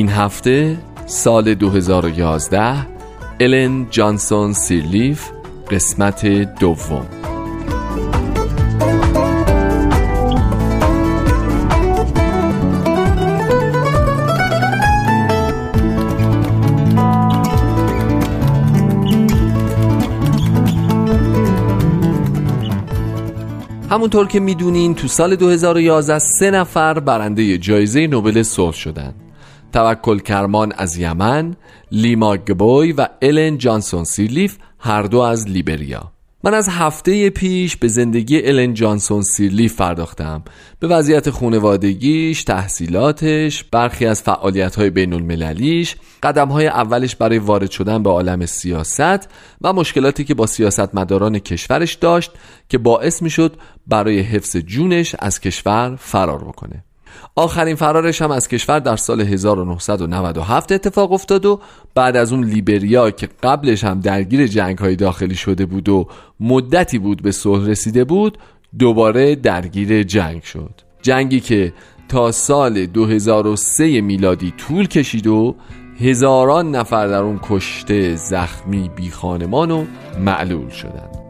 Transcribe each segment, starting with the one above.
این هفته سال 2011 الن جانسون سیرلیف قسمت دوم. همونطور که می‌دونین تو سال 2011 سه نفر برنده جایزه نوبل صلح شدن. توکل کرمان از یمن لیما گبوی و الن جانسون سیرلیف هر دو از لیبریا. من از هفته پیش به زندگی الن جانسون سیرلیف پرداختم. به وضعیت خونوادگیش، تحصیلاتش، برخی از فعالیت های بین المللیش، قدم های اولش برای وارد شدن به عالم سیاست و مشکلاتی که با سیاستمداران کشورش داشت که باعث می شد برای حفظ جونش از کشور فرار بکنه. آخرین فرارش هم از کشور در سال 1997 اتفاق افتاد و بعد از اون لیبریا که قبلش هم درگیر جنگ های داخلی شده بود و مدتی بود به صلح رسیده بود دوباره درگیر جنگ شد. جنگی که تا سال 2003 میلادی طول کشید و هزاران نفر در اون کشته زخمی بی خانمان و معلول شدند.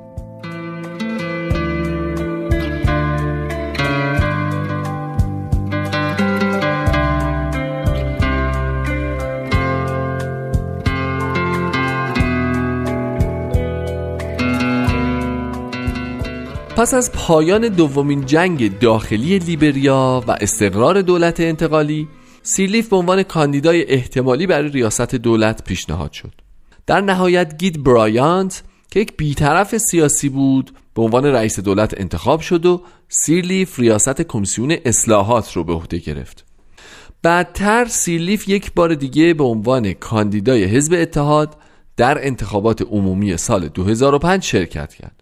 پس از پایان دومین جنگ داخلی لیبریا و استقرار دولت انتقالی سیرلیف به عنوان کاندیدای احتمالی برای ریاست دولت پیشنهاد شد. در نهایت گیود برایانت که یک بیطرف سیاسی بود به عنوان رئیس دولت انتخاب شد و سیرلیف ریاست کمیسیون اصلاحات رو به عهده گرفت. بعدتر سیرلیف یک بار دیگه به عنوان کاندیدای حزب اتحاد در انتخابات عمومی سال 2005 شرکت کرد.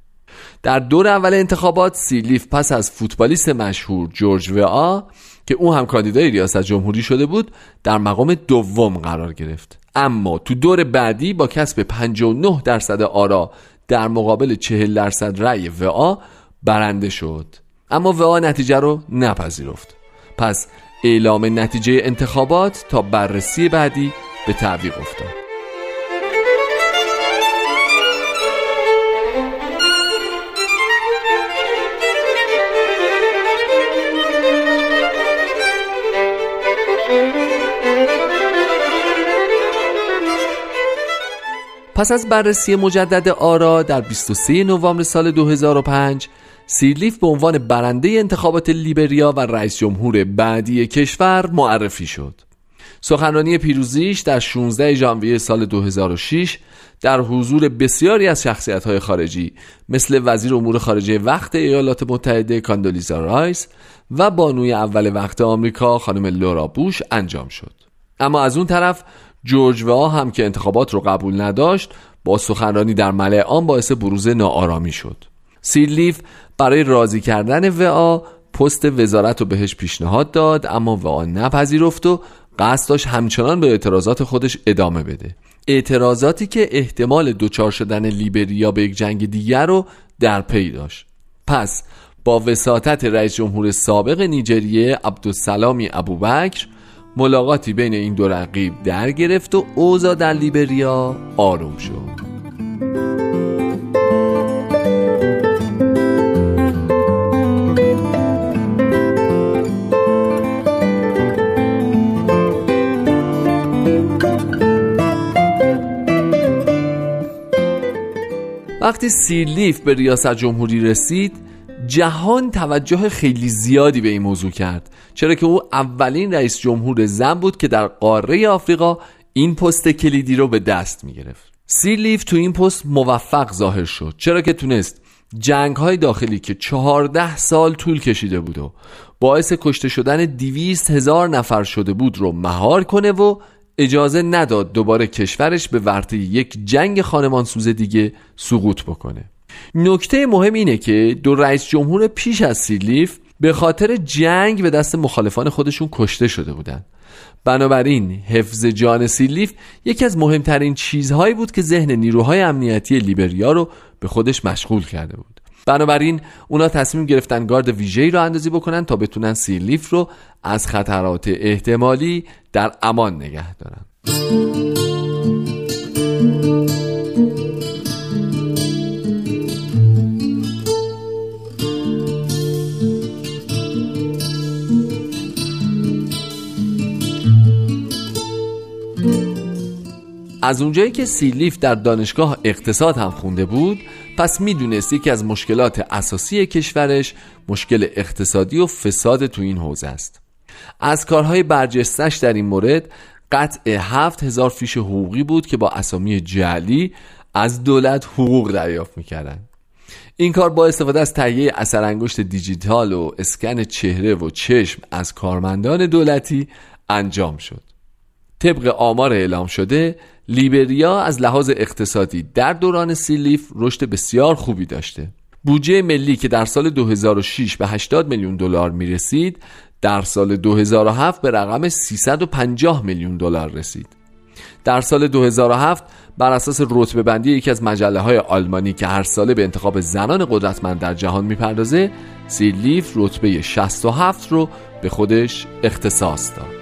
در دور اول انتخابات سیرلیف پس از فوتبالیست مشهور جورج وآ که او هم کاندیدای ریاست جمهوری شده بود در مقام دوم قرار گرفت. اما تو دور بعدی با کسب 59 درصد آرا در مقابل 40 درصد رأی وآ برنده شد. اما وآ نتیجه رو نپذیرفت. پس اعلام نتیجه انتخابات تا بررسی بعدی به تعویق افتاد. پس از بررسی مجدد آرا در 23 نوامبر سال 2005 سیرلیف به عنوان برنده انتخابات لیبریا و رئیس جمهور بعدی کشور معرفی شد. سخنرانی پیروزیش در 16 ژانویه سال 2006 در حضور بسیاری از شخصیت خارجی مثل وزیر امور خارجه وقت ایالات متحده کاندولیزا رایس و بانوی اول وقت آمریکا خانم لورا بوش انجام شد. اما از اون طرف جورج وا هم که انتخابات رو قبول نداشت با سخنرانی در ملع آن باعث بروز ناآرامی شد. سیرلیف برای راضی کردن وا پست وزارت رو بهش پیشنهاد داد اما وا نپذیرفت و قصد داشت همچنان به اعتراضات خودش ادامه بده. اعتراضاتی که احتمال دوچار شدن لیبریا به یک جنگ دیگر رو در پی داشت. پس با وساطت رئیس جمهور سابق نیجریه عبدالسلامی ابوبکر ملاقاتی بین این دو رقیب در گرفت و اوضاع در لیبریا آروم شد. وقتی سیرلیف به ریاست جمهوری رسید جهان توجه خیلی زیادی به این موضوع کرد. چرا که او اولین رئیس جمهور زن بود که در قاره آفریقا این پست کلیدی رو به دست می گرفت سیرلیف تو این پست موفق ظاهر شد. چرا که تونست جنگ های داخلی که چهارده سال طول کشیده بود و باعث کشته شدن دیویست هزار نفر شده بود رو مهار کنه و اجازه نداد دوباره کشورش به ورطه یک جنگ خانمانسوز دیگه سقوط بکنه. نکته مهم اینه که دو رئیس جمهور پیش از سیلیف به خاطر جنگ به دست مخالفان خودشون کشته شده بودند. بنابراین حفظ جان سیلیف یکی از مهمترین چیزهایی بود که ذهن نیروهای امنیتی لیبریا رو به خودش مشغول کرده بود بنابراین اونا تصمیم گرفتن گارد ویژه‌ای رو اندازی بکنن تا بتونن سیلیف رو از خطرات احتمالی در امان نگه دارن از اونجایی که سیلیف در دانشگاه اقتصاد هم خونده بود پس می‌دونست یکی از مشکلات اساسی کشورش مشکل اقتصادی و فساد تو این حوزه است. از کارهای برجستش در این مورد قطع هفت هزار فیش حقوقی بود که با اسامی جعلی از دولت حقوق دریافت می‌کردن این کار با استفاده از تهیه اثر انگشت دیجیتال و اسکن چهره و چشم از کارمندان دولتی انجام شد. طبق آمار اعلام شده لیبریا از لحاظ اقتصادی در دوران سیلیف رشد بسیار خوبی داشته. بودجه ملی که در سال 2006 به 80 میلیون دلار می رسید در سال 2007 به رقم 350 میلیون دلار رسید. در سال 2007 بر اساس رتبه بندی یکی از مجله های آلمانی که هر ساله به انتخاب زنان قدرتمند در جهان می‌پردازه سیلیف رتبه 67 رو به خودش اختصاص داد.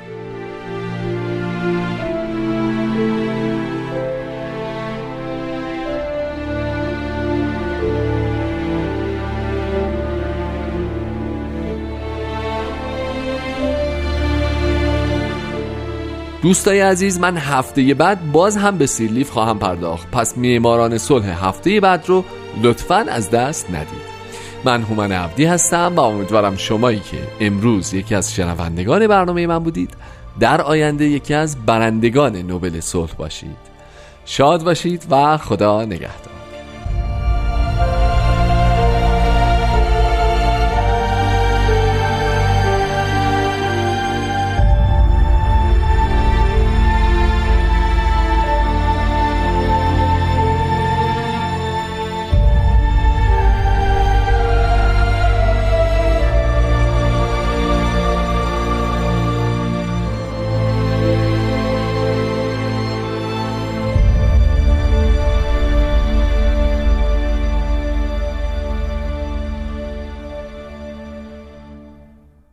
دوستای عزیز من هفته بعد باز هم به سیرلیف خواهم پرداخت. پس معماران صلح هفته بعد رو لطفا از دست ندید. من هومن عبدی هستم و امیدوارم شمایی که امروز یکی از شنوندگان برنامه من بودید در آینده یکی از برندگان نوبل صلح باشید. شاد باشید و خدا نگهدار.